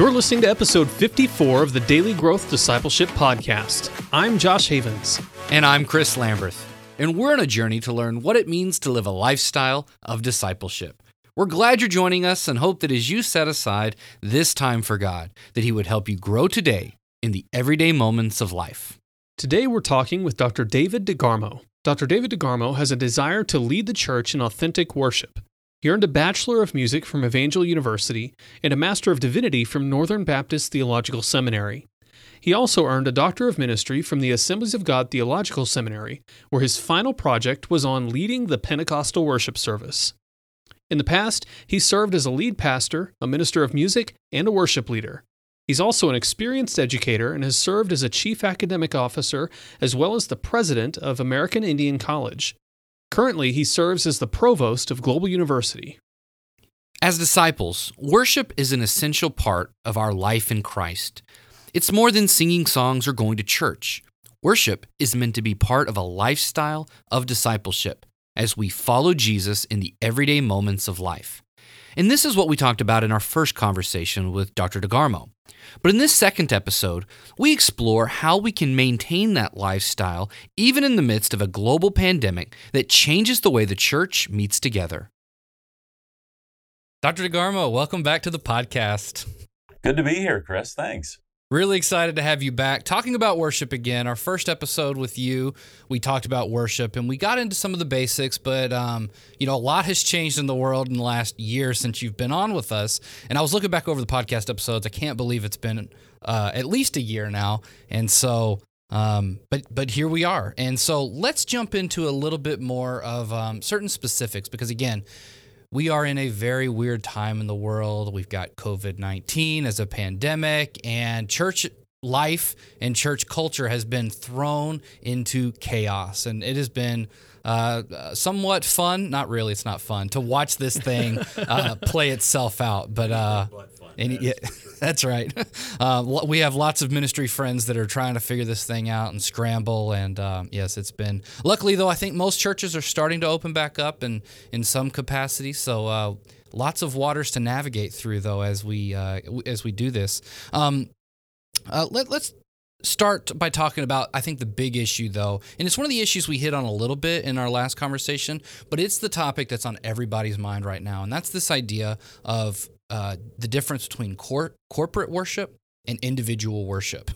You're listening to episode 54 of the Daily Growth Discipleship Podcast. I'm Josh Havens. And I'm Chris Lamberth. And we're on a journey to learn what it means to live a lifestyle of discipleship. We're glad you're joining us and hope that as you set aside this time for God, that He would help you grow today in the everyday moments of life. Today we're talking with Dr. David DeGarmo. Dr. David DeGarmo has a desire to lead the church in authentic worship. He earned a Bachelor of Music from Evangel University and a Master of Divinity from Northern Baptist Theological Seminary. He also earned a Doctor of Ministry from the Assemblies of God Theological Seminary, where his final project was on leading the Pentecostal worship service. In the past, he served as a lead pastor, a minister of music, and a worship leader. He's also an experienced educator and has served as a chief academic officer as well as the president of American Indian College. Currently, he serves as the provost of Global University. As disciples, worship is an essential part of our life in Christ. It's more than singing songs or going to church. Worship is meant to be part of a lifestyle of discipleship as we follow Jesus in the everyday moments of life. And this is what we talked about in our first conversation with Dr. DeGarmo. But in this second episode, we explore how we can maintain that lifestyle even in the midst of a global pandemic that changes the way the church meets together. Dr. DeGarmo, welcome back to the podcast. Good to be here, Chris. Thanks. Really excited to have you back talking about worship again. Our first episode with you, we talked about worship and we got into some of the basics, but um, you know, a lot has changed in the world in the last year since you've been on with us. And I was looking back over the podcast episodes. I can't believe it's been uh, at least a year now. And so, um, but but here we are. And so let's jump into a little bit more of um, certain specifics because again we are in a very weird time in the world. We've got COVID 19 as a pandemic, and church life and church culture has been thrown into chaos. And it has been uh, somewhat fun. Not really, it's not fun to watch this thing uh, play itself out. But uh, and yeah, that's right. Uh, we have lots of ministry friends that are trying to figure this thing out and scramble. And um, yes, it's been. Luckily, though, I think most churches are starting to open back up and in some capacity. So uh, lots of waters to navigate through, though, as we uh, as we do this. Um, uh, let, let's start by talking about I think the big issue though, and it's one of the issues we hit on a little bit in our last conversation, but it's the topic that's on everybody's mind right now, and that's this idea of uh, the difference between cor- corporate worship and individual worship.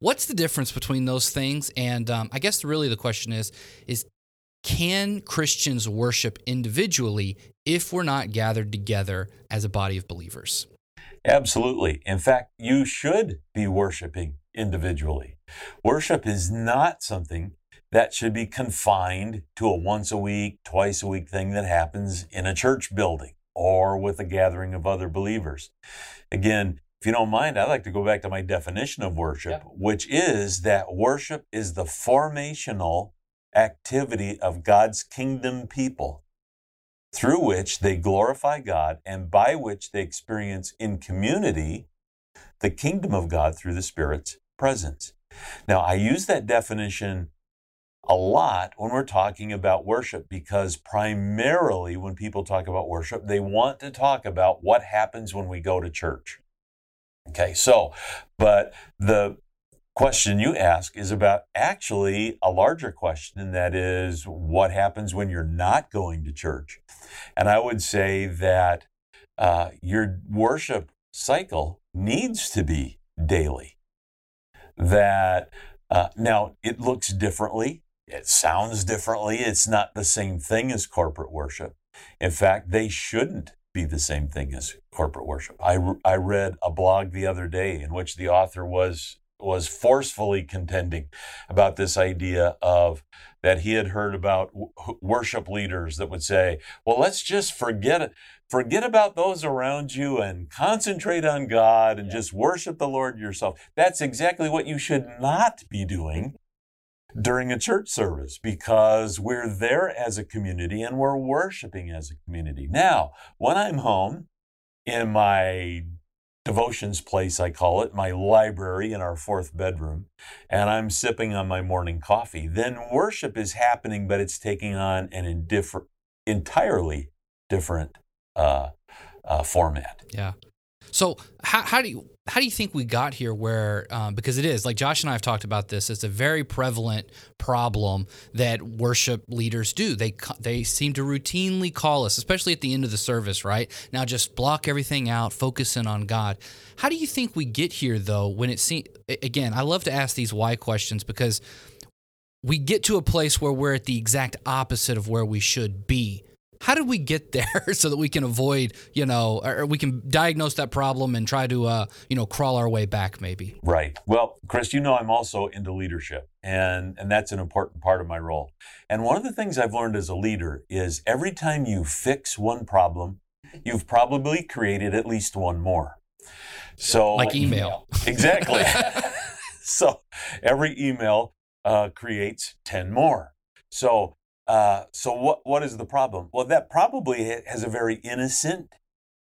What's the difference between those things? And um, I guess really the question is is can Christians worship individually if we're not gathered together as a body of believers? Absolutely. In fact, you should be worshiping individually. Worship is not something that should be confined to a once a week, twice a week thing that happens in a church building or with a gathering of other believers. Again, if you don't mind, I'd like to go back to my definition of worship, yeah. which is that worship is the formational activity of God's kingdom people through which they glorify God and by which they experience in community the kingdom of God through the Spirit's presence. Now, I use that definition a lot when we're talking about worship because primarily when people talk about worship, they want to talk about what happens when we go to church. Okay, so, but the question you ask is about actually a larger question, and that is what happens when you're not going to church? And I would say that uh, your worship cycle needs to be daily. That uh, now it looks differently it sounds differently. It's not the same thing as corporate worship. In fact, they shouldn't be the same thing as corporate worship. I, I read a blog the other day in which the author was was forcefully contending about this idea of that he had heard about worship leaders that would say, "Well, let's just forget forget about those around you and concentrate on God and yeah. just worship the Lord yourself." That's exactly what you should not be doing during a church service because we're there as a community and we're worshiping as a community. Now, when I'm home in my devotions place, I call it, my library in our fourth bedroom, and I'm sipping on my morning coffee, then worship is happening, but it's taking on an indifferent, entirely different uh, uh, format. Yeah. So how, how do you how do you think we got here? Where um, because it is like Josh and I have talked about this. It's a very prevalent problem that worship leaders do. They they seem to routinely call us, especially at the end of the service. Right now, just block everything out, focus in on God. How do you think we get here though? When it seems again, I love to ask these why questions because we get to a place where we're at the exact opposite of where we should be how did we get there so that we can avoid, you know, or we can diagnose that problem and try to, uh, you know, crawl our way back maybe? Right. Well, Chris, you know, I'm also into leadership and, and that's an important part of my role. And one of the things I've learned as a leader is every time you fix one problem, you've probably created at least one more. So like email. Exactly. so every email uh, creates 10 more. So uh, so what what is the problem? Well, that probably has a very innocent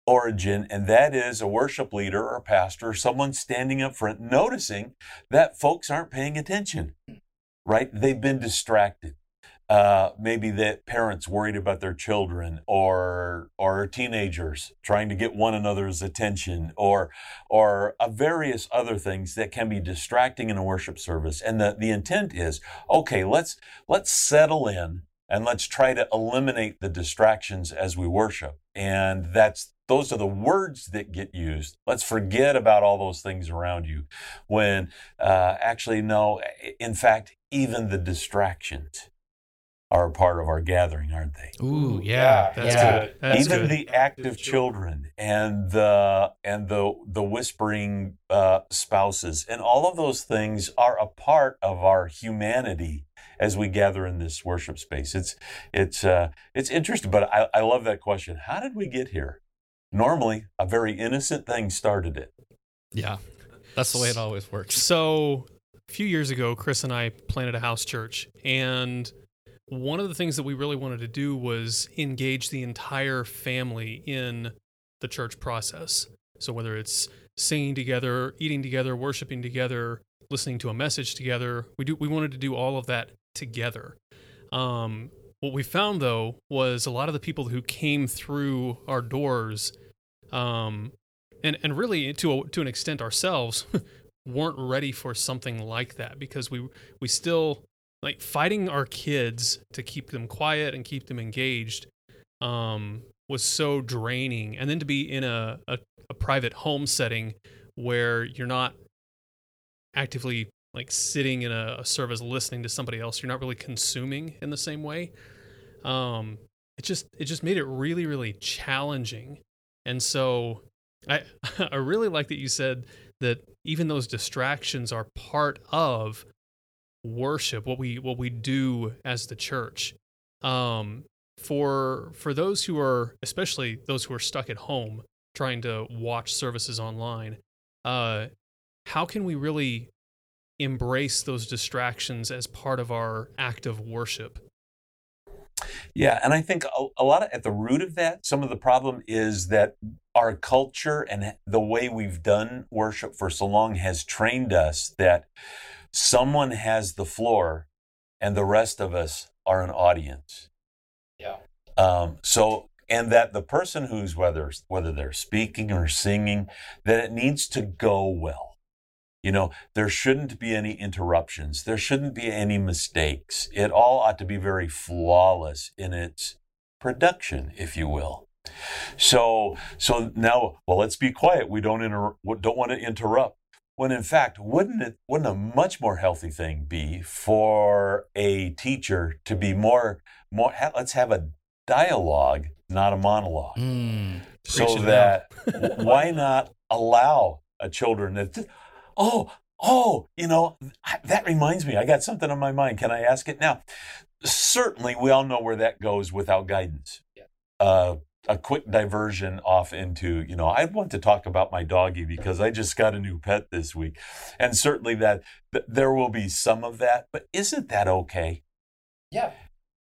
origin, and that is a worship leader or pastor, or someone standing up front, noticing that folks aren't paying attention. Right? They've been distracted. Uh, maybe that parents worried about their children or or teenagers trying to get one another's attention or or uh, various other things that can be distracting in a worship service. And the, the intent is okay let's let's settle in and let's try to eliminate the distractions as we worship. And that's those are the words that get used. Let's forget about all those things around you when uh, actually no in fact even the distractions are a part of our gathering, aren't they? Ooh, yeah, that's yeah. good. That's Even good. the active children and the and the the whispering uh, spouses and all of those things are a part of our humanity as we gather in this worship space. It's it's uh, it's interesting, but I, I love that question. How did we get here? Normally, a very innocent thing started it. Yeah, that's the way it always works. So, a few years ago, Chris and I planted a house church, and one of the things that we really wanted to do was engage the entire family in the church process. So whether it's singing together, eating together, worshiping together, listening to a message together, we do we wanted to do all of that together. Um, what we found though was a lot of the people who came through our doors, um, and and really to a, to an extent ourselves, weren't ready for something like that because we we still like fighting our kids to keep them quiet and keep them engaged um, was so draining. And then to be in a, a, a private home setting where you're not actively like sitting in a, a, service listening to somebody else, you're not really consuming in the same way. Um, it just it just made it really really challenging. And so I I really like that you said that even those distractions are part of worship, what we what we do as the church. Um, for for those who are, especially those who are stuck at home trying to watch services online, uh, how can we really embrace those distractions as part of our act of worship? Yeah, and I think a, a, lot of at the root of that, some of the problem is that our culture and the way we've done worship for so long has trained us that someone has the floor and the rest of us are an audience. Yeah. Um, so, and that the person who's whether whether they're speaking or singing, that it needs to go well. You know, there shouldn't be any interruptions. There shouldn't be any mistakes. It all ought to be very flawless in its production, if you will. So, so now, well, let's be quiet. We don't inter- don't want to interrupt. When in fact, wouldn't it wouldn't a much more healthy thing be for a teacher to be more more let's have a dialogue, not a monologue. Mm, so that why not allow a children that oh oh you know that reminds me I got something on my mind. Can I ask it now? Certainly, we all know where that goes without guidance. Yeah. Uh, a quick diversion off into, you know, I want to talk about my doggy because I just got a new pet this week. And certainly that th- there will be some of that, but isn't that okay? Yeah.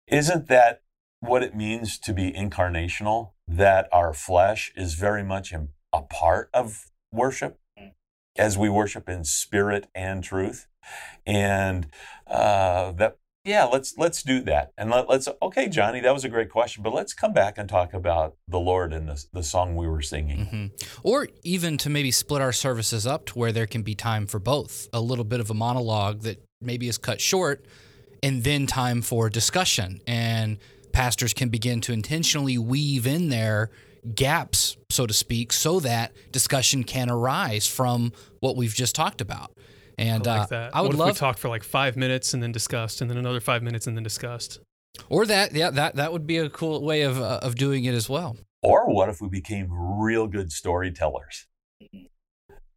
Isn't that what it means to be incarnational? That our flesh is very much a part of worship as we worship in spirit and truth. And uh, that yeah, let's let's do that. And let, us okay, Johnny, that was a great question, but let's come back and talk about the Lord and the, the song we were singing. Mm-hmm. Or even to maybe split our services up to where there can be time for both. A little bit of a monologue that maybe is cut short and then time for discussion. And pastors can begin to intentionally weave in there gaps, so to speak, so that discussion can arise from what we've just talked about. And I, like uh, that. I would what love if we talk for like five minutes and then discussed, and then another five minutes and then discussed. Or that, yeah, that that would be a cool way of uh, of doing it as well. Or what if we became real good storytellers?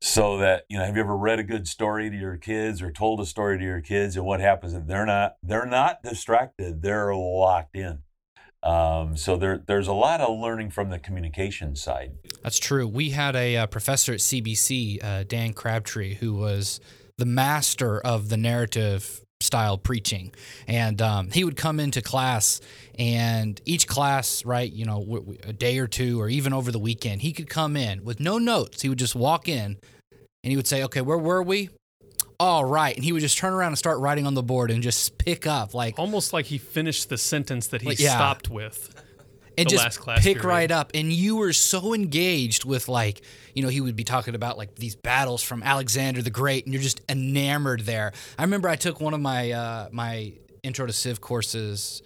So that you know, have you ever read a good story to your kids or told a story to your kids, and what happens? And they're not they're not distracted; they're locked in. Um, so there, there's a lot of learning from the communication side. That's true. We had a, uh, professor at CBC, uh, Dan Crabtree, who was the master of the narrative style preaching. And um, he would come into class, and each class, right, you know, w- w- a day or two, or even over the weekend, he could come in with no notes. He would just walk in and he would say, Okay, where were we? All right. And he would just turn around and start writing on the board and just pick up like almost like he finished the sentence that he Like, yeah. stopped with. And the just last class pick period. right up. And you were so engaged with like, you know, he would be talking about like these battles from Alexander the Great, and you're just enamored there. I remember I took one of my uh, my intro to Civ courses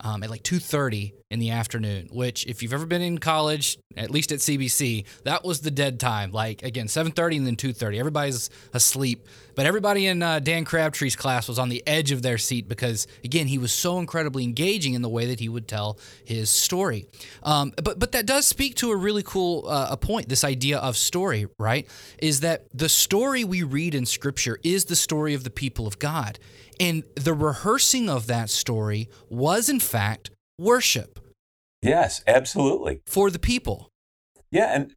um, at like 2.30 in the afternoon which if you've ever been in college at least at cbc that was the dead time like again 7.30 and then 2.30 everybody's asleep but everybody in uh, dan crabtree's class was on the edge of their seat because again he was so incredibly engaging in the way that he would tell his story um, but but that does speak to a really cool uh, a point this idea of story right is that the story we read in scripture is the story of the people of god and the rehearsing of that story was, in fact, worship Yes, absolutely. for the people. Yeah, and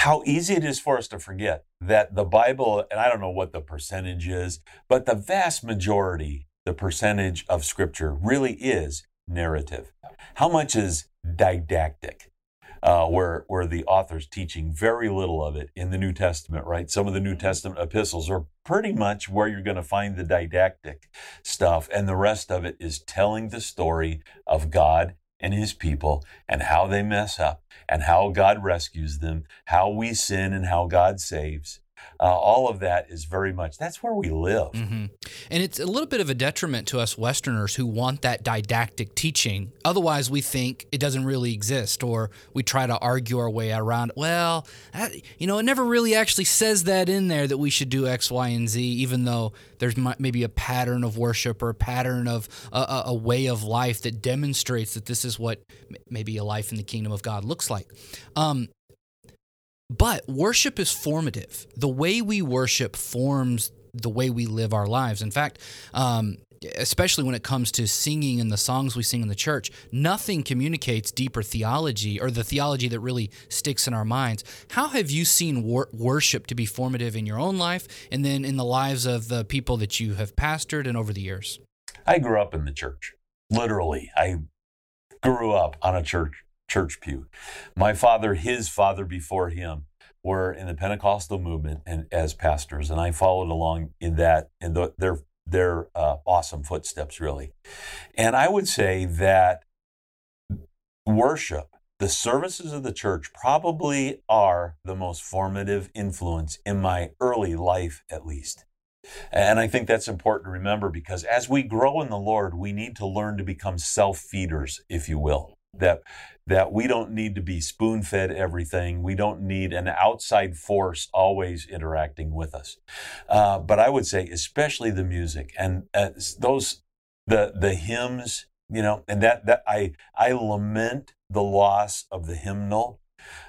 how easy it is for us to forget that the Bible, and I don't know what the percentage is, but the vast majority, the percentage of Scripture really is narrative. How much is didactic? Uh, where where the author's teaching very little of it in the New Testament, right? Some of the New Testament epistles are pretty much where you're going to find the didactic stuff, and the rest of it is telling the story of God and His people and how they mess up and how God rescues them, how we sin and how God saves. Uh, all of that is very much that's where we live. hmm And it's a little bit of a detriment to us Westerners who want that didactic teaching. Otherwise, we think it doesn't really exist, or we try to argue our way around. Well, you know, it never really actually says that in there that we should do X, Y, and Z, even though there's maybe a pattern of worship or a pattern of a, a, a way of life that demonstrates that this is what maybe a life in the kingdom of God looks like. Um, but worship is formative. The way we worship forms the way we live our lives. In fact, um, especially when it comes to singing and the songs we sing in the church, nothing communicates deeper theology or the theology that really sticks in our minds. How have you seen wor- worship to be formative in your own life and then in the lives of the people that you have pastored and over the years? I grew up in the church. Literally, I grew up on a church church pew. My father, his father before him, were in the Pentecostal movement and as pastors, and I followed along in that in the, their their uh, awesome footsteps, really. And I would say that worship, the services of the church, probably are the most formative influence in my early life, at least. And I think that's important to remember because as we grow in the Lord, we need to learn to become self feeders, if you will. That, that we don't need to be spoon fed everything. We don't need an outside force always interacting with us. Uh, but I would say, especially the music and uh, those, the, the hymns, you know, and that, that I, I lament the loss of the hymnal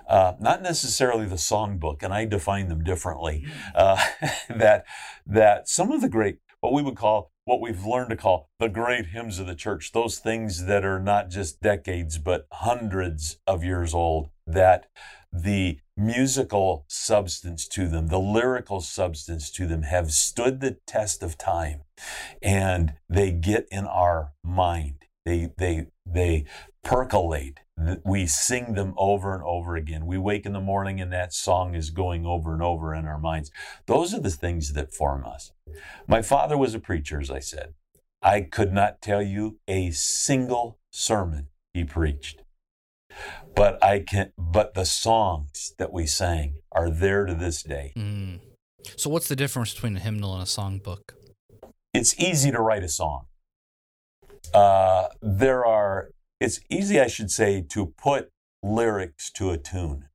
uh, not necessarily the songbook, and I define them differently. Uh, that that some of the great, what we would call, what we've learned to call the great hymns of the church, those things that are not just decades but hundreds of years old, that the musical substance to them, the lyrical substance to them, have stood the test of time, and they get in our mind. They they they percolate we sing them over and over again. We wake in the morning and that song is going over and over in our minds. Those are the things that form us. My father was a preacher, as I said. I could not tell you a single sermon he preached. But I can but the songs that we sang are there to this day. Mm. So what's the difference between a hymnal and a songbook? It's easy to write a song. Uh, there are it's easy, I should say, to put lyrics to a tune.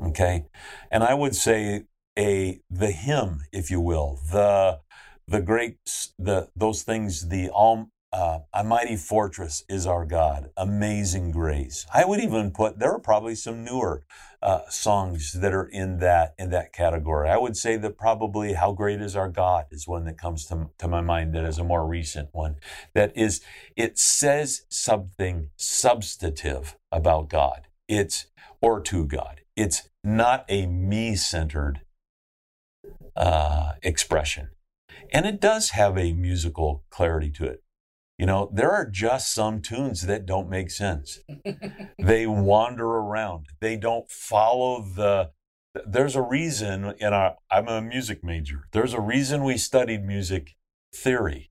Okay. And I would say a the hymn, if you will, the the great the those things, the uh, a mighty fortress is our God, amazing grace. I would even put there are probably some newer uh, songs that are in that in that category. I would say that probably "How Great Is Our God" is one that comes to to my mind. That is a more recent one. That is, it says something substantive about God. It's or to God. It's not a me-centered uh, expression, and it does have a musical clarity to it. You know, there are just some tunes that don't make sense. they wander around. They don't follow the there's a reason in our I'm a music major. There's a reason we studied music theory.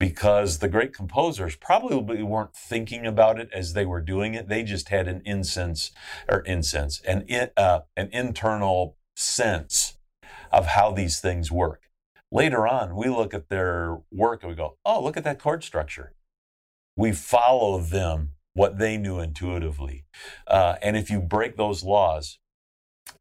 Because the great composers probably weren't thinking about it as they were doing it. They just had an incense or incense, an uh, an internal sense of how these things work. Later on, we look at their work and we go, oh, look at that chord structure. We follow them, what they knew intuitively. Uh, and if you break those laws,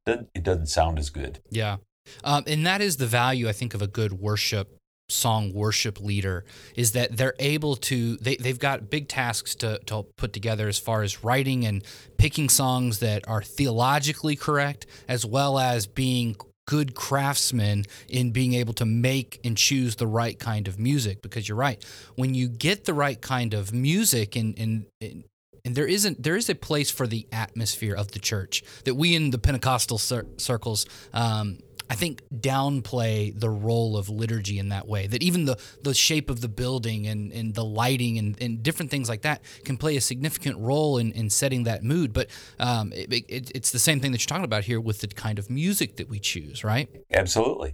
it doesn't sound as good. Yeah. Um, and that is the value, I think, of a good worship song worship leader is that they're able to they, they've got big tasks to, to put together as far as writing and picking songs that are theologically correct as well as being good craftsmen in being able to make and choose the right kind of music because you're right. When you get the right kind of music and and, and and there isn't there is a place for the atmosphere of the church that we in the Pentecostal cir- circles um, I think downplay the role of liturgy in that way. That even the the shape of the building and, and the lighting and, and different things like that can play a significant role in, in setting that mood. But um, it, it, it's the same thing that you're talking about here with the kind of music that we choose, right? Absolutely.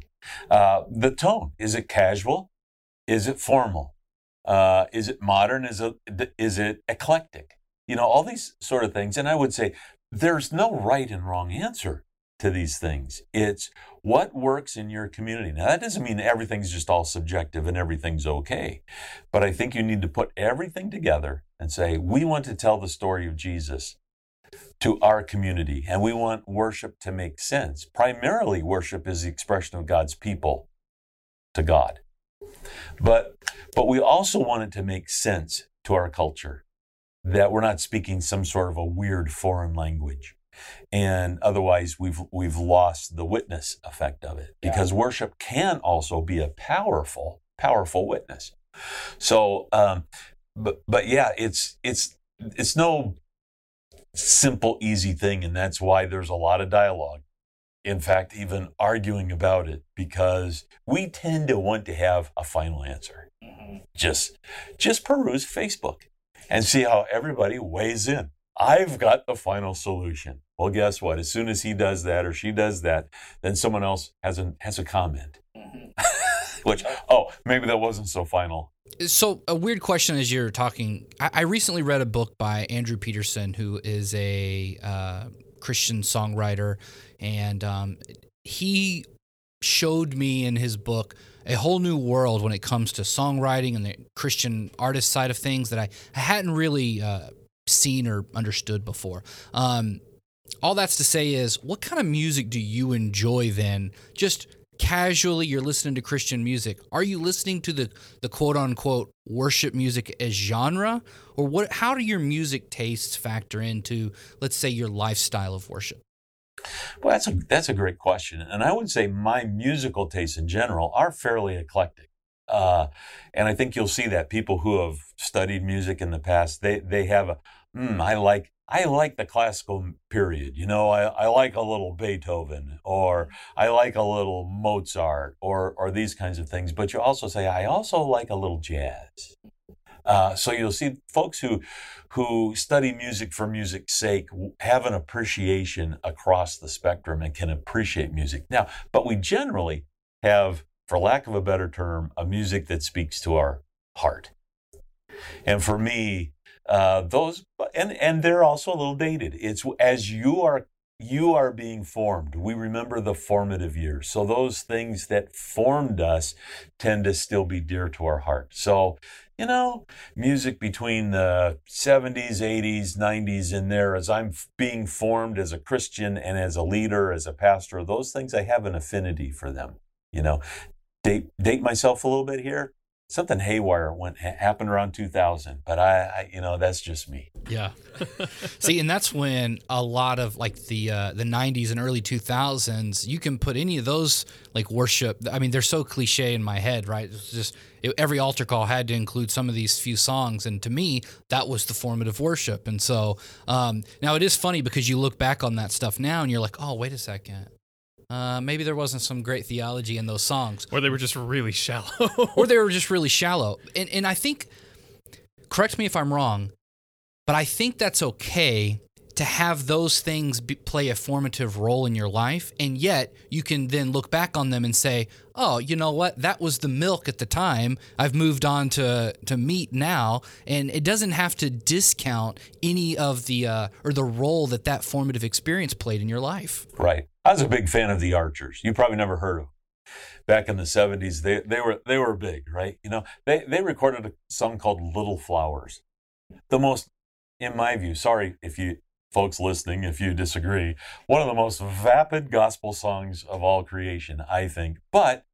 Uh, the tone is it casual? Is it formal? Uh, is it modern? Is it is it eclectic? You know all these sort of things. And I would say there's no right and wrong answer to these things. It's what works in your community. Now, that doesn't mean everything's just all subjective and everything's okay. But I think you need to put everything together and say, we want to tell the story of Jesus to our community, and we want worship to make sense. Primarily, worship is the expression of God's people to God. But, but we also want it to make sense to our culture, that we're not speaking some sort of a weird foreign language and otherwise we've we've lost the witness effect of it because yeah. worship can also be a powerful powerful witness so um, but but yeah it's it's it's no simple easy thing and that's why there's a lot of dialogue in fact even arguing about it because we tend to want to have a final answer mm-hmm. just just peruse facebook and see how everybody weighs in I've got the final solution. Well, guess what? As soon as he does that or she does that, then someone else has a has a comment. Mm-hmm. Which, oh, maybe that wasn't so final. So, a weird question as you're talking. I, I recently read a book by Andrew Peterson, who is a uh, Christian songwriter, and um, he showed me in his book a whole new world when it comes to songwriting and the Christian artist side of things that I, I hadn't really uh, seen or understood before. Um, all that's to say is, what kind of music do you enjoy then? Just casually, you're listening to Christian music. Are you listening to the the quote unquote worship music as genre, or what? How do your music tastes factor into, let's say, your lifestyle of worship? Well, that's a that's a great question, and I would say my musical tastes in general are fairly eclectic. Uh, and I think you'll see that people who have studied music in the past, they they have a, mm, I like I like the classical period. You know, I, I like a little Beethoven or I like a little Mozart or or these kinds of things. But you also say I also like a little jazz. Uh, so you'll see folks who who study music for music's sake have an appreciation across the spectrum and can appreciate music. Now, but we generally have for lack of a better term, a music that speaks to our heart. And for me, uh, those and and they're also a little dated. It's as you are you are being formed. We remember the formative years. So those things that formed us tend to still be dear to our heart. So, you know, music between the 70s, 80s, 90s in there as I'm being formed as a Christian and as a leader, as a pastor, those things I have an affinity for them. You know, date date myself a little bit here. Something haywire went happened around 2000 but I, I you know that's just me. Yeah. See and that's when a lot of like the uh, the 90s and early 2000s you can put any of those like worship i mean they're so cliche in my head right? It's just it, every altar call had to include some of these few songs and to me that was the formative worship. And so um, now it is funny because you look back on that stuff now and you're like oh wait a second uh, maybe there wasn't some great theology in those songs, or they were just really shallow, or they were just really shallow. And and I think, correct me if I'm wrong, but I think that's okay to have those things be, play a formative role in your life, and yet you can then look back on them and say, "Oh, you know what? That was the milk at the time. I've moved on to to meat now," and it doesn't have to discount any of the uh, or the role that that formative experience played in your life. Right. I was a big fan of the Archers. You probably never heard of them. Back in the 70s, they, they were they were big, right? You know, they, they recorded a song called Little Flowers. The most, in my view, sorry if you folks listening, if you disagree, one of the most vapid gospel songs of all creation, I think. But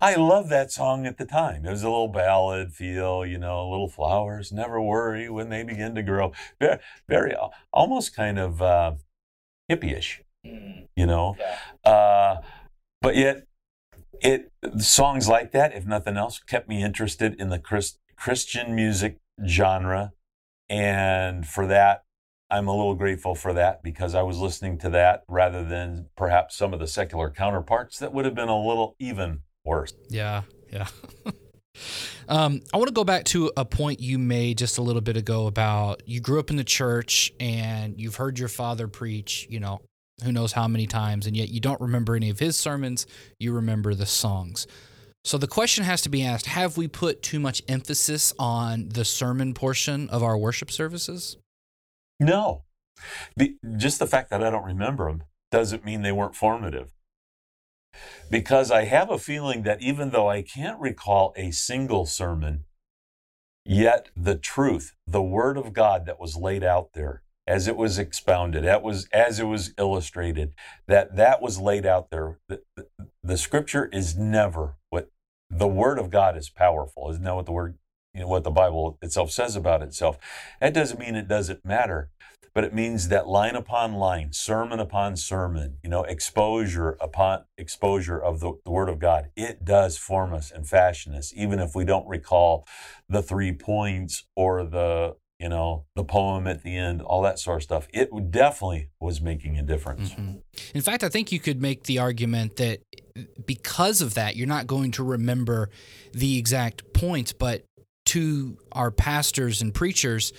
I love that song at the time. It was a little ballad feel, you know, little flowers never worry when they begin to grow. Very, very almost kind of uh, hippie-ish you know. Uh, but yet, it songs like that, if nothing else, kept me interested in the Christ, Christian music genre, and for that, I'm a little grateful for that because I was listening to that rather than perhaps some of the secular counterparts that would have been a little even worse. Yeah, yeah. Um, I want to go back to a point you made just a little bit ago about you grew up in the church and you've heard your father preach, you know, who knows how many times, and yet you don't remember any of his sermons, you remember the songs. So the question has to be asked Have we put too much emphasis on the sermon portion of our worship services? No. The, just the fact that I don't remember them doesn't mean they weren't formative. Because I have a feeling that even though I can't recall a single sermon, yet the truth, the Word of God that was laid out there, as it was expounded, that was as it was illustrated, that that was laid out there. The, the, the, scripture is never what the word of God is powerful. Isn't that what the word, you know, what the Bible itself says about itself? That doesn't mean it doesn't matter, but it means that line upon line, sermon upon sermon, you know, exposure upon exposure of the, the word of God, it does form us and fashion us, even if we don't recall the three points or the you know, the poem at the end, all that sort of stuff. It definitely was making a difference. Mm-hmm. In fact, I think you could make the argument that because of that, you're not going to remember the exact points, but to our pastors and preachers,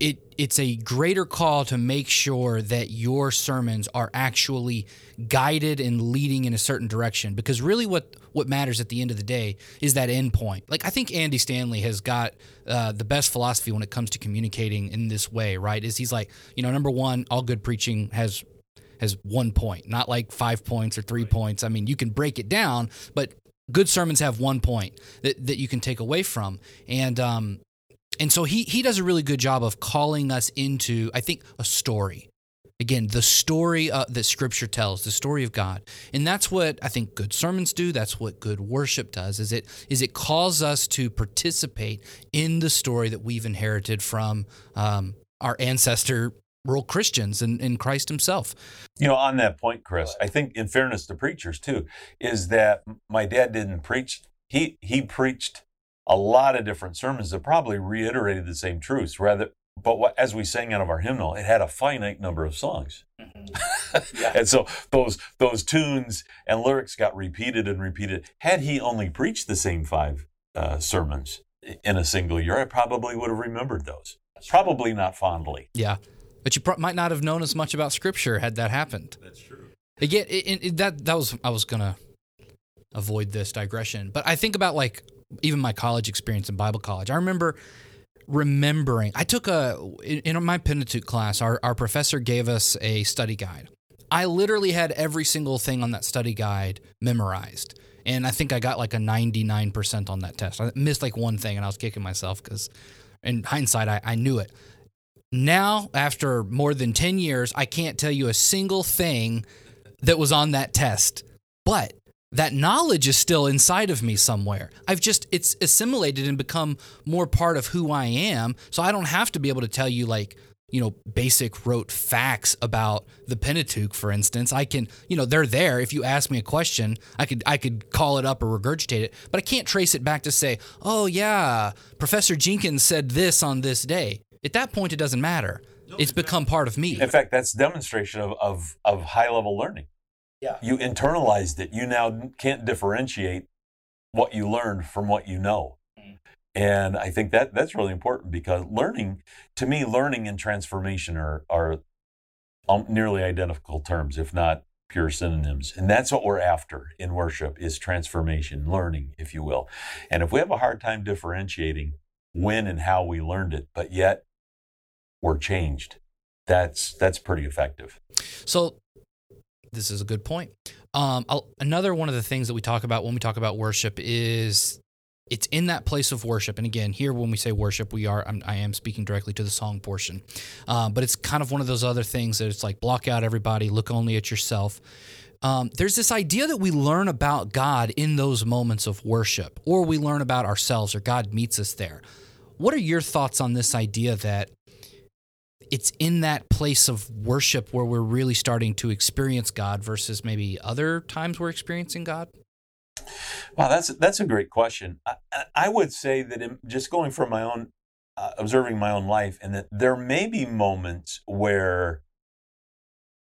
it it's a greater call to make sure that your sermons are actually guided and leading in a certain direction. Because really what what matters at the end of the day is that end point. Like i think andy stanley has got uh, the best philosophy when it comes to communicating in this way right? Is he's like you know number one all good preaching has has one point not like five points or three points. I mean you can break it down but good sermons have one point that, that you can take away from. And um, and so he he does a really good job of calling us into I think a story. Again, the story uh, that Scripture tells, the story of God, and that's what I think good sermons do. That's what good worship does. Is it is it calls us to participate in the story that we've inherited from um, our ancestor real Christians and in Christ Himself. You know, on that point, Chris, I think in fairness to preachers too, is that my dad didn't preach. He he preached a lot of different sermons that probably reiterated the same truths rather but what, as we sang out of our hymnal it had a finite number of songs. Mm-hmm. yeah. and so those those tunes and lyrics got repeated and repeated. Had he only preached the same five uh, sermons in a single year i probably would have remembered those. Probably not fondly. Yeah. But you pro- might not have known as much about scripture had that happened. That's true. Again it, it, that that was i was gonna avoid this digression. But I think about like even my college experience in Bible college. I remember remembering I took a in, my Pentateuch class, our, our professor gave us a study guide. I literally had every single thing on that study guide memorized. And I think I got like a 99% on that test. I missed like one thing and I was kicking myself because in hindsight, I, I knew it. Now, after more than 10 years, I can't tell you a single thing that was on that test. But that knowledge is still inside of me somewhere. I've just, it's assimilated and become more part of who I am. So I don't have to be able to tell you, like, you know, basic rote facts about the Pentateuch, for instance. I can, you know, they're there. If you ask me a question, I could, I could call it up or regurgitate it, but I can't trace it back to say, oh, yeah, Professor Jenkins said this on this day. At that point, it doesn't matter. It's become part of me. In fact, that's demonstration of, of, of high level learning. Yeah. You internalized it. You now can't differentiate what you learned from what you know. And I think that that's really important because learning, to me, learning and transformation are, are um, nearly identical terms, if not pure synonyms. And that's what we're after in worship is transformation, learning, if you will. And if we have a hard time differentiating when and how we learned it, but yet we're changed, that's that's pretty effective. So this is a good point. Um, another one of the things that we talk about when we talk about worship is it's in that place of worship. And again, here when we say worship, we are I'm, I am speaking directly to the song portion, um, but it's kind of one of those other things that it's like block out everybody, look only at yourself. Um, there's this idea that we learn about God in those moments of worship, or we learn about ourselves, or God meets us there. What are your thoughts on this idea that it's in that place of worship where we're really starting to experience God versus maybe other times we're experiencing God? Wow, that's that's a great question. I, I would say that in, just going from my own uh, observing my own life, and that there may be moments where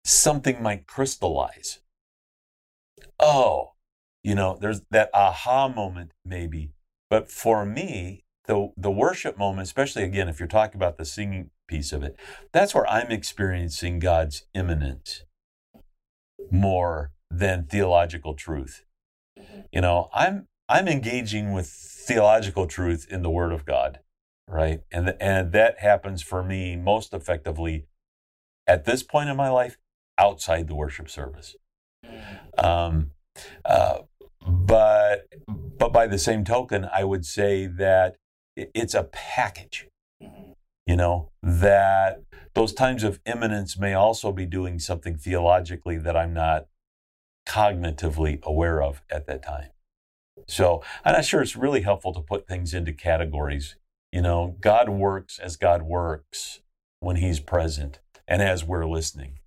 something might crystallize. Oh, you know, there's that aha moment maybe. But for me, the the worship moment, especially again, if you're talking about the singing piece of it, that's where I'm experiencing God's immanence more than theological truth. You know, I'm I'm engaging with theological truth in the Word of God, right? And and that happens for me most effectively at this point in my life outside the worship service. Um, uh, but but by the same token, I would say that it's a package. You know that those times of immanence may also be doing something theologically that I'm not cognitively aware of at that time. So I'm not sure it's really helpful to put things into categories. You know, God works as God works when He's present and as we're listening.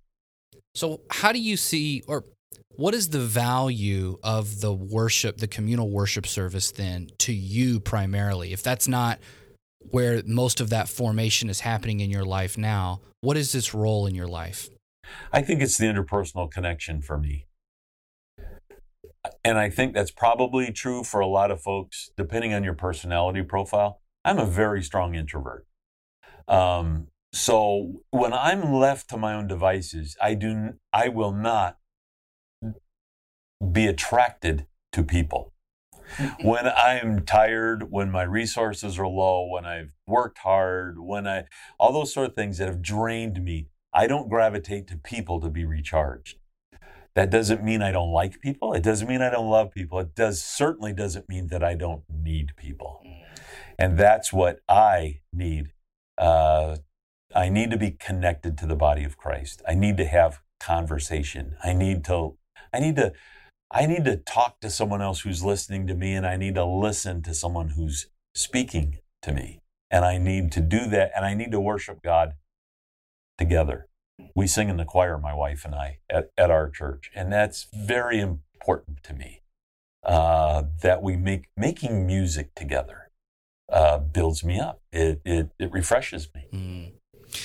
So, how do you see, or what is the value of the worship, the communal worship service then to you primarily? If that's not where most of that formation is happening in your life now, what is this role in your life? I think it's the interpersonal connection for me. And I think that's probably true for a lot of folks, depending on your personality profile. I'm a very strong introvert. Um, so when I'm left to my own devices, I do I will not be attracted to people. when I'm tired, when my resources are low, when I've worked hard, when I all those sort of things that have drained me, I don't gravitate to people to be recharged. That doesn't mean I don't like people. It doesn't mean I don't love people. It does certainly doesn't mean that I don't need people. And that's what I need. Uh, I need to be connected to the body of Christ. I need to have conversation. I need to. I need to. I need to talk to someone else who's listening to me, and I need to listen to someone who's speaking to me. And I need to do that, and I need to worship God together we sing in the choir, my wife and I, at, at our church. And that's very important to me uh, that we make making music together uh, builds me up. It, it, it refreshes me. Mm.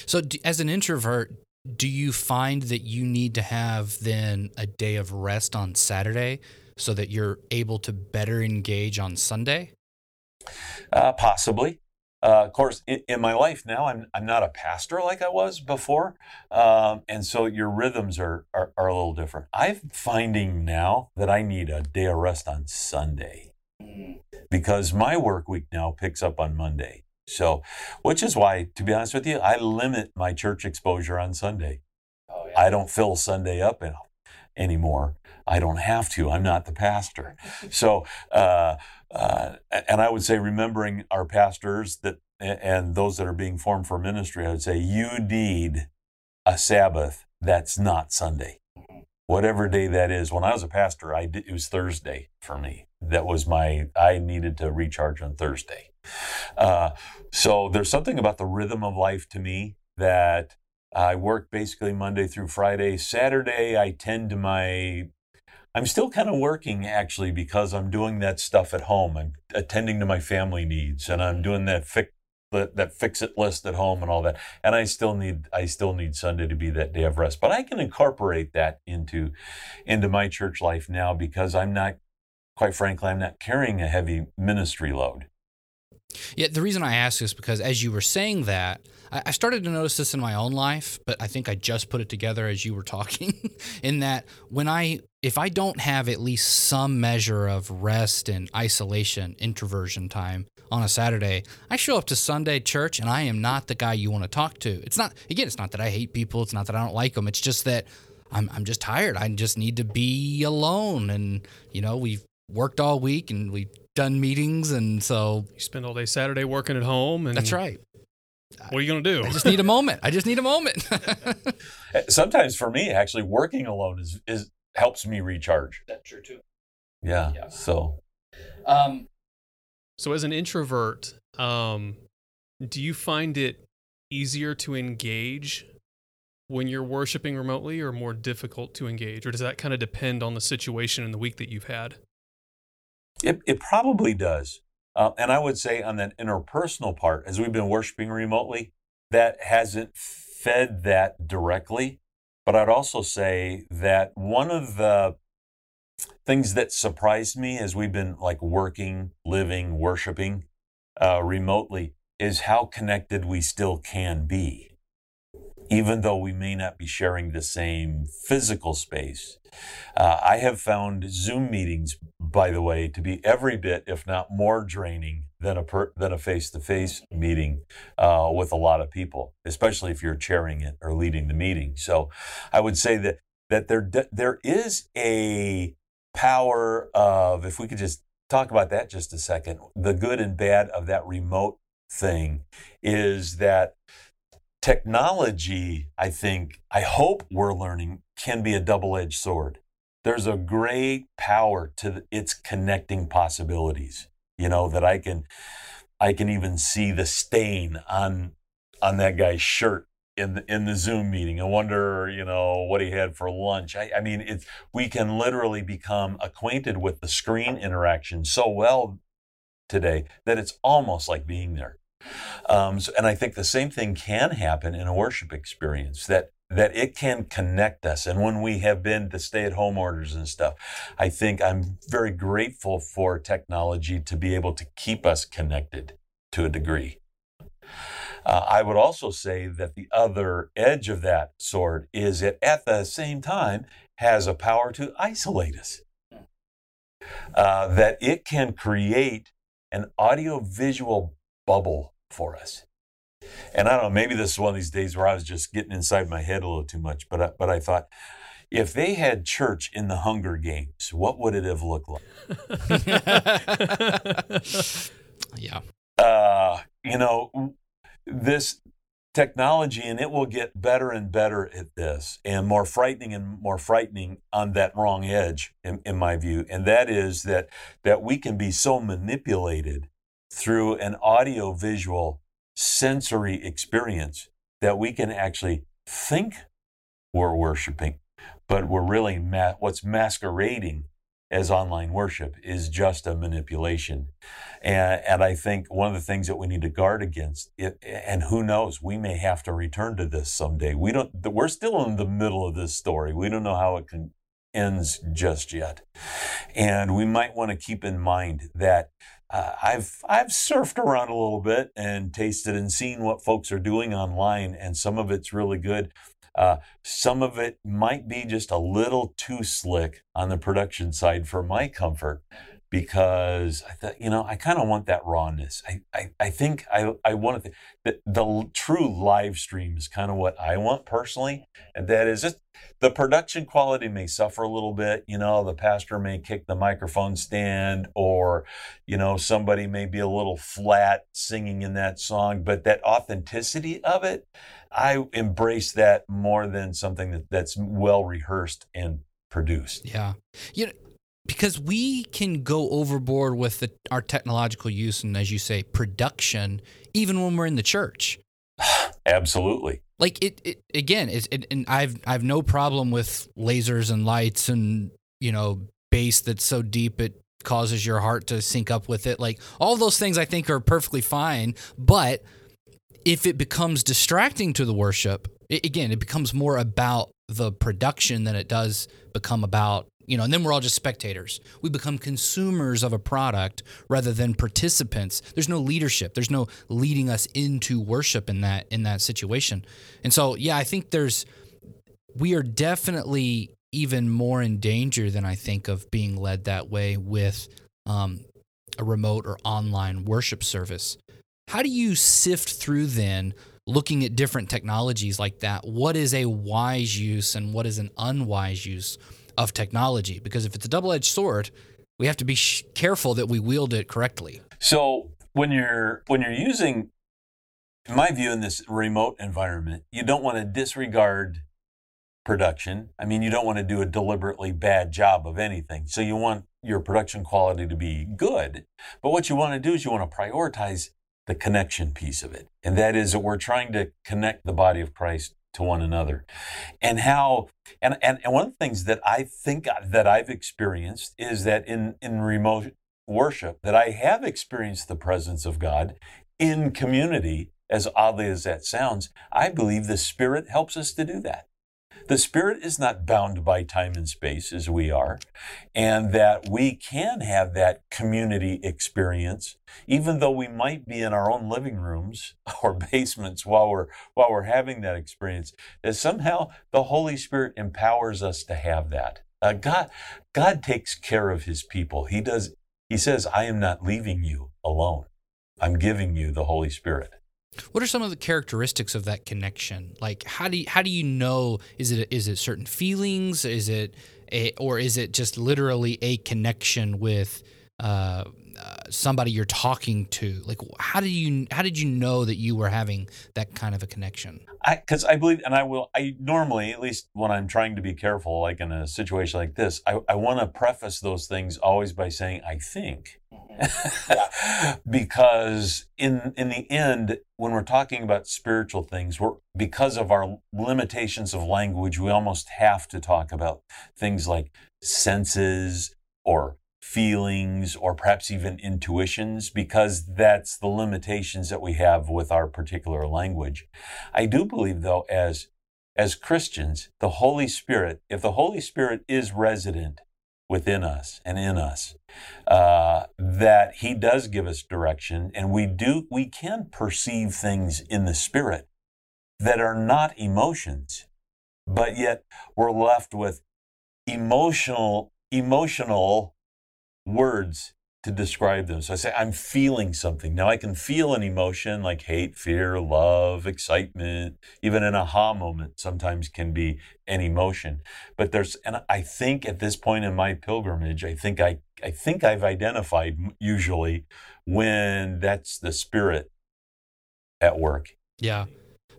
So, do, as an introvert, do you find that you need to have then a day of rest on Saturday so that you're able to better engage on Sunday? Uh, possibly. uh, of course, in, in, my life now, I'm, I'm not a pastor like I was before. Um, and so your rhythms are, are, are, a little different. I'm finding now that I need a day of rest on Sunday because my work week now picks up on Monday. So, which is why, to be honest with you, I limit my church exposure on Sunday. Oh, yeah. I don't fill Sunday up anymore. I don't have to. I'm not the pastor. So, uh, uh, and I would say, remembering our pastors that and those that are being formed for ministry, I would say you need a Sabbath that's not Sunday, whatever day that is. When I was a pastor, I did, it was Thursday for me. That was my I needed to recharge on Thursday. Uh, so there's something about the rhythm of life to me that I work basically Monday through Friday. Saturday, I tend to my I'm still kind of working actually because I'm doing that stuff at home. I'm attending to my family needs and I'm doing that fix that, that fix it list at home and all that. And I still need I still need Sunday to be that day of rest. But I can incorporate that into into my church life now because I'm not quite frankly I'm not carrying a heavy ministry load. Yeah, the reason I ask is because as you were saying that, I started to notice this in my own life, but I think I just put it together as you were talking. in that, when I, if I don't have at least some measure of rest and isolation, introversion time on a Saturday, I show up to Sunday church and I am not the guy you want to talk to. It's not, again, it's not that I hate people, it's not that I don't like them. It's just that I'm, I'm just tired. I just need to be alone. And, you know, we've worked all week and we've done meetings, and so you spend all day Saturday working at home. And that's right. What are you going to do? I just need a moment. I just need a moment. Sometimes for me, actually, working alone is is helps me recharge. That's true too. Yeah. yeah. So. Um. So as an introvert, um, do you find it easier to engage when you're worshiping remotely, or more difficult to engage, or does that kind of depend on the situation in the week that you've had? It, it probably does. Uh, and I would say on that interpersonal part, as we've been worshiping remotely, that hasn't fed that directly. But I'd also say that one of the things that surprised me as we've been like working, living, worshiping uh, remotely is how connected we still can be even though we may not be sharing the same physical space. Uh, I have found Zoom meetings, by the way, to be every bit, if not more, draining than a per, than a face-to-face meeting uh, with a lot of people, especially if you're chairing it or leading the meeting. So, I would say that that there there is a power of if we could just talk about that just a second. The good and bad of that remote thing is that technology, I think, I hope we're learning, can be a double edged sword. There's a great power to its connecting possibilities, you know, that I can. I can even see the stain on on that guy's shirt in the, in the Zoom meeting. I wonder, you know, what he had for lunch. I, I mean, it's we can literally become acquainted with the screen interaction so well today that it's almost like being there. Um, so, and I think the same thing can happen in a worship experience that that it can connect us. And when we have been to stay at home orders and stuff, I think I'm very grateful for technology to be able to keep us connected to a degree. Uh, I would also say that the other edge of that sword is it at the same time has a power to isolate us. Uh, that it can create an audiovisual bubble for us. And I don't know, maybe this is one of these days where I was just getting inside my head a little too much, but I, but I thought, if they had church in the Hunger Games, what would it have looked like? yeah. Uh, you know, this technology, and it will get better and better at this, and more frightening and more frightening on that wrong edge, in, in my view. And that is that that we can be so manipulated through an audio visual sensory experience that we can actually think we're worshiping, but we're really ma- what's masquerading as online worship is just a manipulation. And, and I think one of the things that we need to guard against, it, and who knows, we may have to return to this someday. We don't, we're still in the middle of this story. We don't know how it can ends just yet. And we might want to keep in mind that uh, I've I've surfed around a little bit and tasted and seen what folks are doing online, and some of it's really good. Uh, some of it might be just a little too slick on the production side for my comfort because I thought, you know, I kind of want that rawness. I, I, I think I, I want to, the, the true live stream is kind of what I want personally. And that is just the production quality may suffer a little bit. You know, the pastor may kick the microphone stand or, you know, somebody may be a little flat singing in that song, but that authenticity of it, I embrace that more than something that, that's well rehearsed and produced. Yeah. You know, because we can go overboard with the, our technological use and, as you say, production, even when we're in the church. Absolutely. Like it, it again. It's, it, and I've I've no problem with lasers and lights and you know bass that's so deep it causes your heart to sync up with it. Like all those things, I think are perfectly fine. But if it becomes distracting to the worship, it, again, it becomes more about the production than it does become about you know, and then we're all just spectators. We become consumers of a product rather than participants. There's no leadership. There's no leading us into worship in that in that situation. And so, yeah, I think there's we are definitely even more in danger than I think of being led that way with um, a remote or online worship service. How do you sift through then? Looking at different technologies like that, what is a wise use and what is an unwise use? Of technology because if it's a double-edged sword, we have to be sh- careful that we wield it correctly. So when you're when you're using, in my view, in this remote environment, you don't want to disregard production. I mean, you don't want to do a deliberately bad job of anything. So you want your production quality to be good. But what you want to do is you want to prioritize the connection piece of it. And that is that we're trying to connect the body of Christ to one another. And how and, and and one of the things that i think that i've experienced is that in in remote worship that i have experienced the presence of god in community as oddly as that sounds i believe the spirit helps us to do that the Spirit is not bound by time and space as we are, and that we can have that community experience, even though we might be in our own living rooms or basements while we're while we're having that experience. That somehow the Holy Spirit empowers us to have that. Uh, God, God takes care of His people. He does. He says, "I am not leaving you alone. I'm giving you the Holy Spirit." What are some of the characteristics of that connection? Like how do you, how do you know is it is it certain feelings? Is it a, or is it just literally a connection with uh, uh, somebody you're talking to? Like how did you how did you know that you were having that kind of a connection? Because I, I, believe, and I will. I normally, at least when I'm trying to be careful, like in a situation like this, I, I want to preface those things always by saying I think. because in in the end, when we're talking about spiritual things, we're because of our limitations of language, we almost have to talk about things like senses or feelings or perhaps even intuitions because that's the limitations that we have with our particular language. I do believe though as as Christians, the Holy Spirit, if the Holy Spirit is resident within us and in us uh, that he does give us direction and we do we can perceive things in the spirit that are not emotions but yet we're left with emotional emotional words to describe them. So I say, I'm feeling something. Now I can feel an emotion like hate, fear, love, excitement, even an aha moment sometimes can be an emotion. But there's, and I think at this point in my pilgrimage, I think I, I think I've identified usually when that's the spirit at work. Yeah.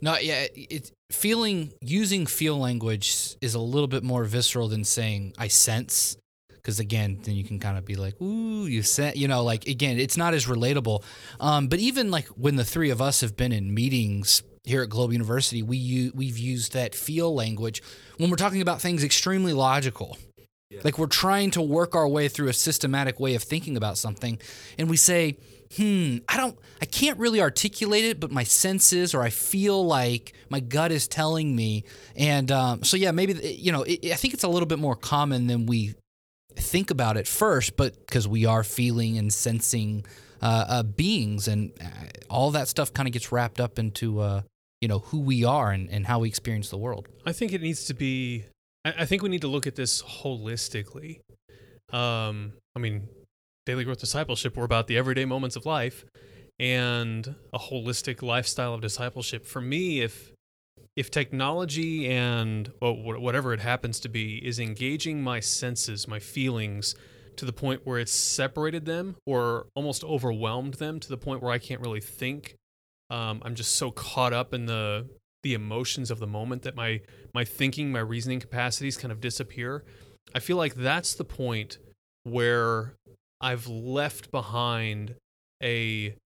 No, yeah, it's feeling using feel language is a little bit more visceral than saying I sense because again then you can kind of be like ooh you said you know like again it's not as relatable um, but even like when the three of us have been in meetings here at Global University we we've used that feel language when we're talking about things extremely logical Yeah. Like we're trying to work our way through a systematic way of thinking about something, and we say, "Hmm, I don't, I can't really articulate it, but my senses or I feel like my gut is telling me." And um, so, yeah, maybe you know, it, I think it's a little bit more common than we think about it first, but because we are feeling and sensing uh, uh, beings, and uh, all that stuff kind of gets wrapped up into uh, you know who we are and, and how we experience the world. I think it needs to be. I, I think we need to look at this holistically. Um, I mean, daily growth discipleship. We're about the everyday moments of life, and a holistic lifestyle of discipleship. For me, if if technology and whatever it happens to be is engaging my senses, my feelings, to the point where it's separated them or almost overwhelmed them to the point where I can't really think um, I'm just so caught up in the the emotions of the moment that my my thinking, my reasoning capacities kind of disappear. I feel like that's the point where I've left behind a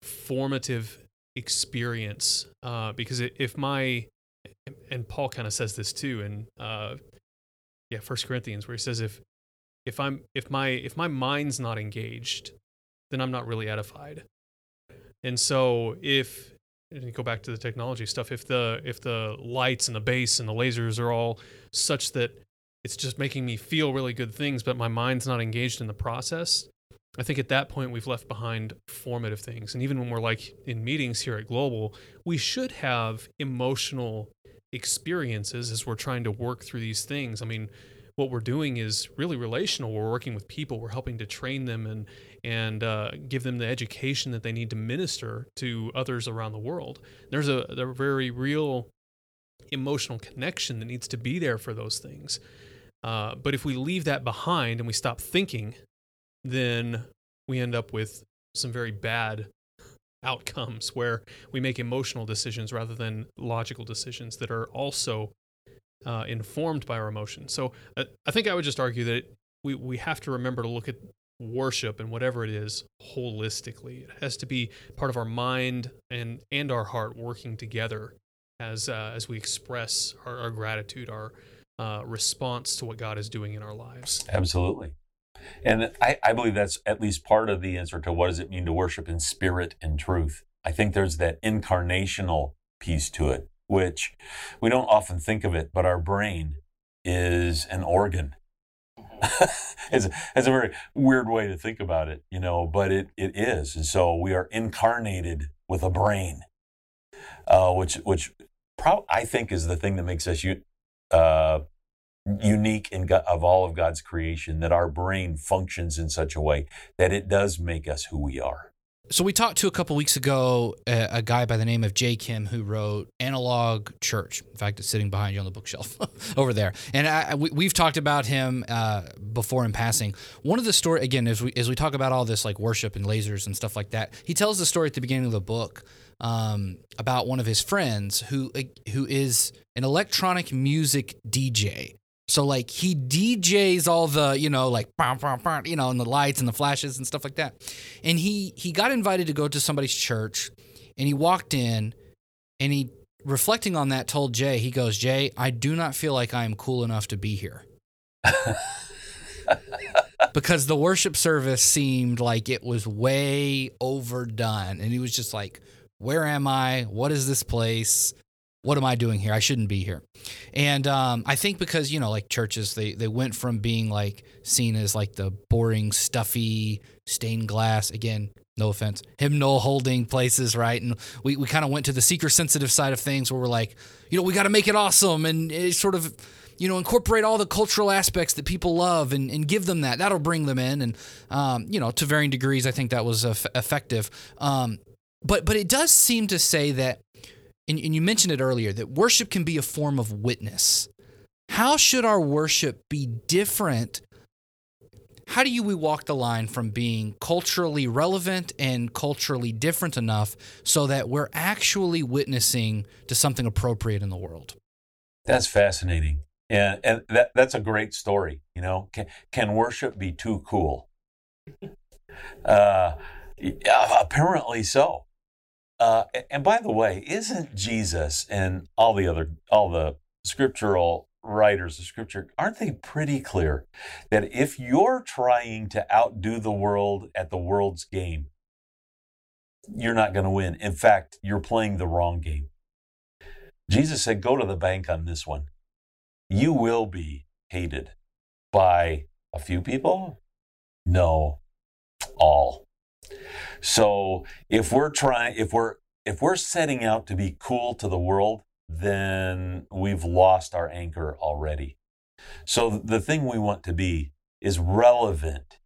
formative experience uh, because if my and Paul kind of says this too in uh, yeah First Corinthians where he says if if I'm if my if my mind's not engaged then I'm not really edified. And so if and you go back to the technology stuff, if the if the lights and the bass and the lasers are all such that it's just making me feel really good things, but my mind's not engaged in the process, I think at that point we've left behind formative things. And even when we're like in meetings here at Global, we should have emotional experiences as we're trying to work through these things. I mean, what we're doing is really relational. We're working with people. We're helping to train them and and uh, give them the education that they need to minister to others around the world. There's a, a very real emotional connection that needs to be there for those things. Uh, but if we leave that behind and we stop thinking, then we end up with some very bad outcomes where we make emotional decisions rather than logical decisions that are also uh, informed by our emotions. So uh, I think I would just argue that we, we have to remember to look at worship and whatever it is holistically. It has to be part of our mind and, and our heart working together as, uh, as we express our, our gratitude, our uh, response to what God is doing in our lives. Absolutely. And I, I believe that's at least part of the answer to what does it mean to worship in spirit and truth. I think there's that incarnational piece to it which we don't often think of it, but our brain is an organ. it's, it's a very weird way to think about it, you know, but it, it is. And so we are incarnated with a brain, uh, which, which pro- I think is the thing that makes us uh, unique in God, of all of God's creation, that our brain functions in such a way that it does make us who we are. So we talked to a couple weeks ago a, a, guy by the name of Jay Kim who wrote Analog Church. In fact, it's sitting behind you on the bookshelf over there. And I, we, have talked about him uh, before in passing. One of the story again as we as we talk about all this like worship and lasers and stuff like that, he tells the story at the beginning of the book um, about one of his friends who who is an electronic music DJ so like he DJs all the, you know, like you know, and the lights and the flashes and stuff like that. And he he got invited to go to somebody's church and he walked in and he reflecting on that told Jay, he goes, "Jay, I do not feel like I am cool enough to be here." because the worship service seemed like it was way overdone and he was just like, "Where am I? What is this place?" What am I doing here? I shouldn't be here. And um, I think because you know, like churches, they they went from being like seen as like the boring, stuffy, stained glass. Again, no offense, hymnal holding places, right? And we we kind of went to the seeker sensitive side of things, where we're like, you know, we got to make it awesome and sort of. You know, incorporate all the cultural aspects that people love and, and give them that. That'll bring them in. And, um, you know, to varying degrees, I think that was effective. Um, but but it does seem to say that and, and you mentioned it earlier that worship can be a form of witness. How should our worship be different? How do you we walk the line from being culturally relevant and culturally different enough so that we're actually witnessing to something appropriate in the world? That's fascinating. Yeah, and that, that's a great story. You know, can, can worship be too cool? Uh, apparently so. Uh, and by the way, isn't Jesus and all the other all the scriptural writers of scripture, aren't they pretty clear that if you're trying to outdo the world at the world's game, you're not going to win. In fact, you're playing the wrong game. Jesus said, Go to the bank on this one. You will be hated by a few people? No, all. So if we're trying, if we're if we're setting out to be cool to the world, then we've lost our anchor already. So the thing we want to be is relevant.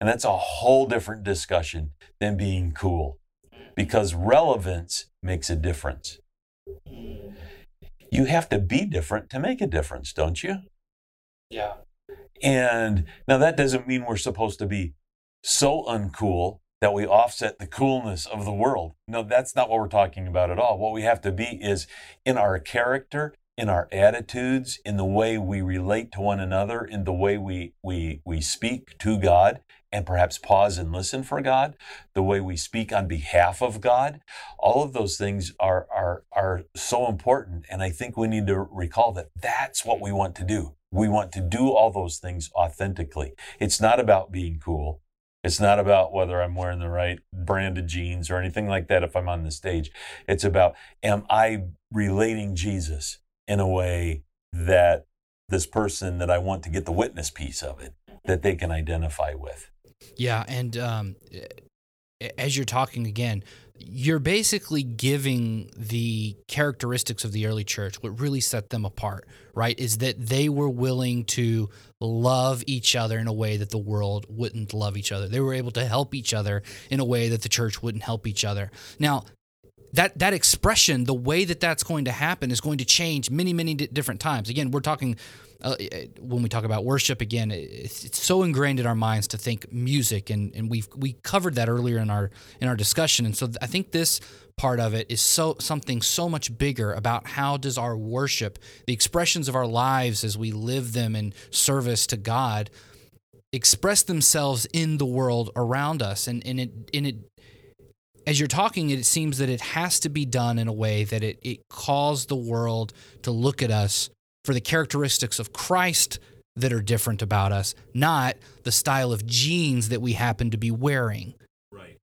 And that's a whole different discussion than being cool because relevance makes a difference. You have to be different to make a difference, don't you? Yeah. And now that doesn't mean we're supposed to be so uncool that we offset the coolness of the world. No, that's not what we're talking about at all. What we have to be is in our character, in our attitudes, in the way we relate to one another, in the way we we we speak to God and perhaps pause and listen for God, the way we speak on behalf of God. All of those things are are are so important and I think we need to recall that that's what we want to do. We want to do all those things authentically. It's not about being cool. It's not about whether I'm wearing the right brand of jeans or anything like that if I'm on the stage. It's about, am I relating Jesus in a way that this person that I want to get the witness piece of it, that they can identify with? Yeah. And um, as you're talking again, you're basically giving the characteristics of the early church what really set them apart right? Is that they were willing to love each other in a way that the world wouldn't love each other. They were able to help each other in a way that the church wouldn't help each other. Now that that expression the way that that's going to happen is going to change many many different times. Again we're talking uh, when we talk about worship again, it's, it's, so ingrained in our minds to think music, and and we we covered that earlier in our in our discussion, and so I think this part of it is so something so much bigger about how does our worship, the expressions of our lives as we live them in service to God, express themselves in the world around us, and and it and it as you're talking, it seems that it has to be done in a way that it, it calls the world to look at us for the characteristics of Christ that are different about us, not the style of jeans that we happen to be wearing. Right.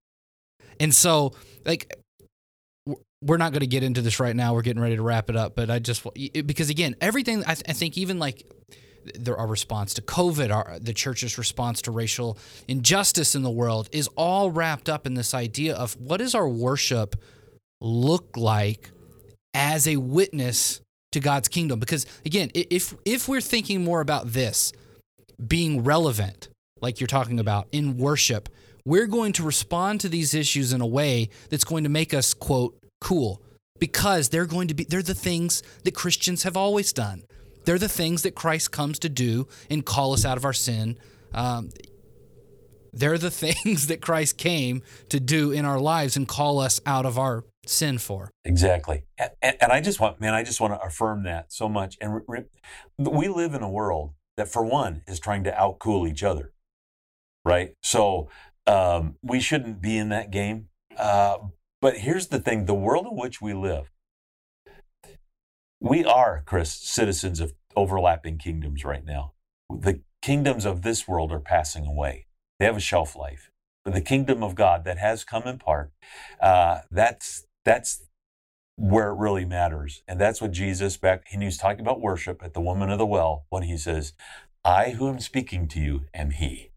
And so, like, we're not going to get into this right now. We're getting ready to wrap it up, but I just because again, everything I, th- I think even like there our response to COVID, our, the church's response to racial injustice in the world is all wrapped up in this idea of what does our worship look like as a witness to God's kingdom. Because again, if if we're thinking more about this being relevant, like you're talking about in worship, we're going to respond to these issues in a way that's going to make us quote cool because they're going to be they're the things that Christians have always done. They're the things that Christ comes to do and call us out of our sin. Um, they're the things that Christ came to do in our lives and call us out of our sin for. Exactly. And, and, I just want, man, I just want to affirm that so much. And re, we live in a world that, for one, is trying to outcool each other, right? So um, we shouldn't be in that game. Uh, but here's the thing the world in which we live, we are, Chris, citizens of overlapping kingdoms right now. The kingdoms of this world are passing away, they have a shelf life. But the kingdom of God that has come in part, uh, that's that's where it really matters. And that's what Jesus back and he was talking about worship at the woman of the well when he says, I who am speaking to you am he.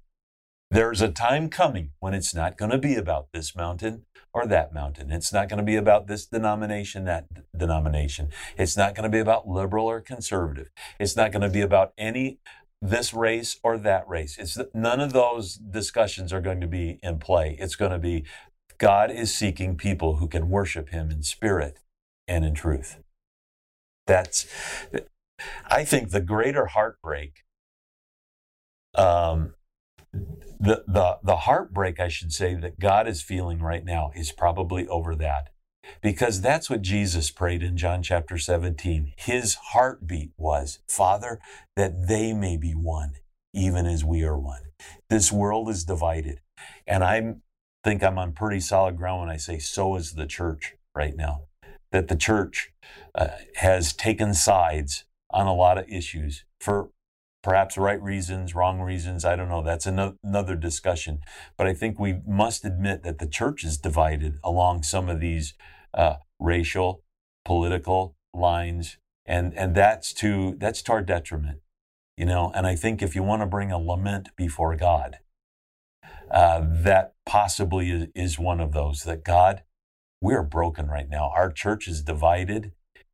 There's a time coming when it's not going to be about this mountain or that mountain. It's not going to be about this denomination, that denomination. It's not going to be about liberal or conservative. It's not going to be about any this race or that race. It's none of those discussions are going to be in play. It's going to be God is seeking people who can worship him in spirit and in truth. That's, I think, the greater heartbreak. Um, the, the, the heartbreak, I should say, that God is feeling right now is probably over that. Because that's what Jesus prayed in John chapter 17. His heartbeat was, Father, that they may be one, even as we are one. This world is divided. And I think I'm on pretty solid ground when I say so is the church right now that the church uh, has taken sides on a lot of issues for perhaps right reasons, wrong reasons. I don't know. That's another discussion. But I think we must admit that the church is divided along some of these uh, racial, political lines, and and that's to that's to our detriment, you know. And I think if you want to bring a lament before God, uh, that possibly is, is one of those. That God, we're broken right now. Our church is divided,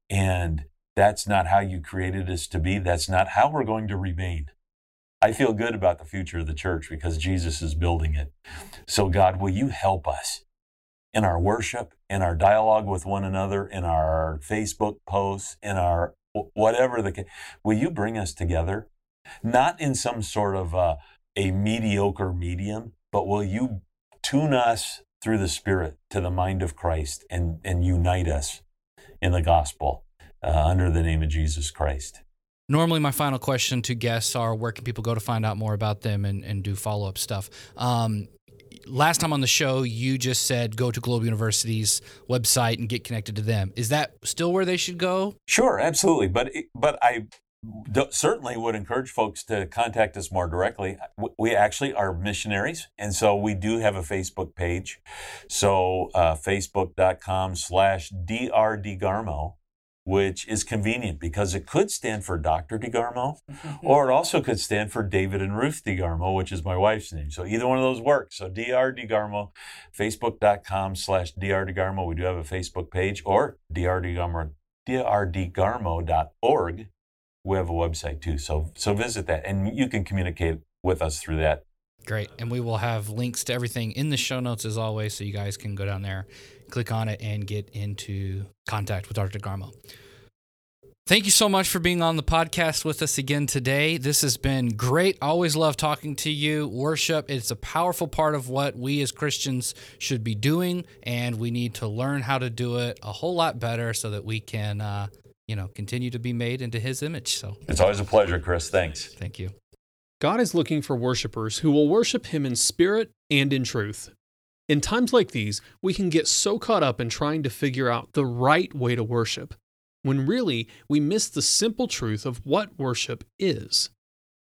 and that's not how you created us to be. That's not how we're going to remain. I feel good about the future of the church because Jesus is building it. So, God, will you help us in our worship, in our dialogue with one another, in our Facebook posts, in our whatever the case? Will you bring us together? Not in some sort of uh, a mediocre medium, but will you tune us through the Spirit to the mind of Christ and, and unite us in the gospel? Uh, under the name of Jesus Christ. Normally, my final question to guests are where can people go to find out more about them and, and do follow up stuff? Um, last time on the show, you just said go to Global University's website and get connected to them. Is that still where they should go? Sure, absolutely. But but I certainly would encourage folks to contact us more directly. We actually are missionaries, and so we do have a Facebook page. So uh, facebook.com slash drdegarmo which is convenient because it could stand for Dr. DeGarmo, mm-hmm. or it also could stand for David and Ruth DeGarmo, which is my wife's name. So either one of those works. So Dr. DeGarmo, facebook.com slash Dr. DeGarmo. We do have a Facebook page, or Dr. DeGarmo, drdegarmo.org. We have a website too. So, so visit that and you can communicate with us through that. Great. And we will have links to everything in the show notes as always, so you guys can go down there click on it and get into contact with Dr. Garmo. Thank you so much for being on the podcast with us again today. This has been great. Always love talking to you. Worship, it's a powerful part of what we as Christians should be doing, and we need to learn how to do it a whole lot better so that we can, uh, you know, continue to be made into His image. So it's always a pleasure, Chris. Thanks. Thank you. God is looking for worshipers who will worship Him in spirit and in truth. In times like these, we can get so caught up in trying to figure out the right way to worship, when really we miss the simple truth of what worship is.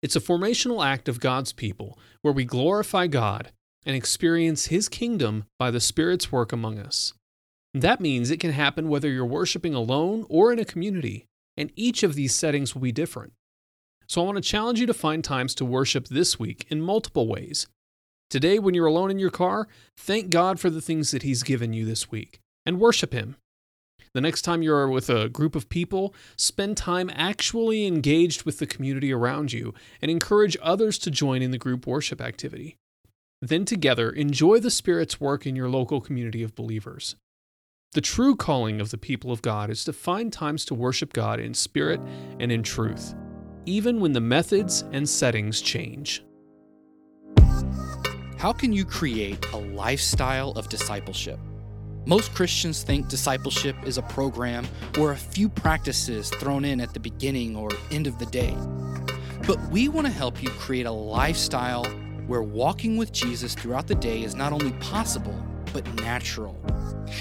It's a formational act of God's people where we glorify God and experience His kingdom by the Spirit's work among us. That means it can happen whether you're worshiping alone or in a community, and each of these settings will be different. So I want to challenge you to find times to worship this week in multiple ways Today, when you're alone in your car, thank God for the things that He's given you this week and worship Him. The next time you're with a group of people, spend time actually engaged with the community around you and encourage others to join in the group worship activity. Then, together, enjoy the Spirit's work in your local community of believers. The true calling of the people of God is to find times to worship God in spirit and in truth, even when the methods and settings change. How can you create a lifestyle of discipleship? Most Christians think discipleship is a program or a few practices thrown in at the beginning or end of the day. But we want to help you create a lifestyle where walking with Jesus throughout the day is not only possible, but natural.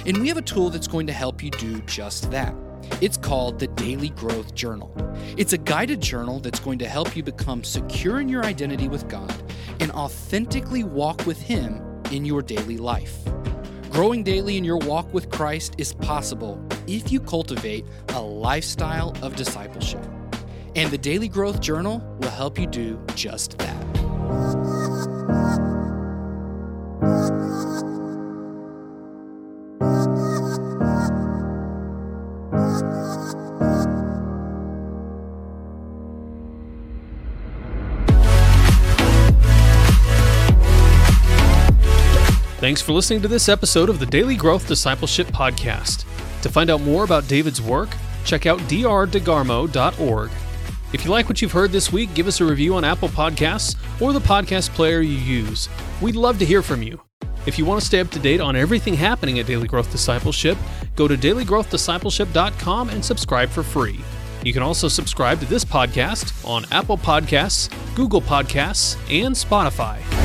And we have a tool that's going to help you do just that. It's called the Daily Growth Journal. It's a guided journal that's going to help you become secure in your identity with God and authentically walk with Him in your daily life. Growing daily in your walk with Christ is possible if you cultivate a lifestyle of discipleship. And the Daily Growth Journal will help you do just that. For listening to this episode of the Daily Growth Discipleship Podcast. To find out more about David's work, check out drdegarmo.org. If you like what you've heard this week, give us a review on Apple Podcasts or the podcast player you use. We'd love to hear from you. If you want to stay up to date on everything happening at Daily Growth Discipleship, go to dailygrowthdiscipleship.com and subscribe for free. You can also subscribe to this podcast on Apple Podcasts, Google Podcasts, and Spotify.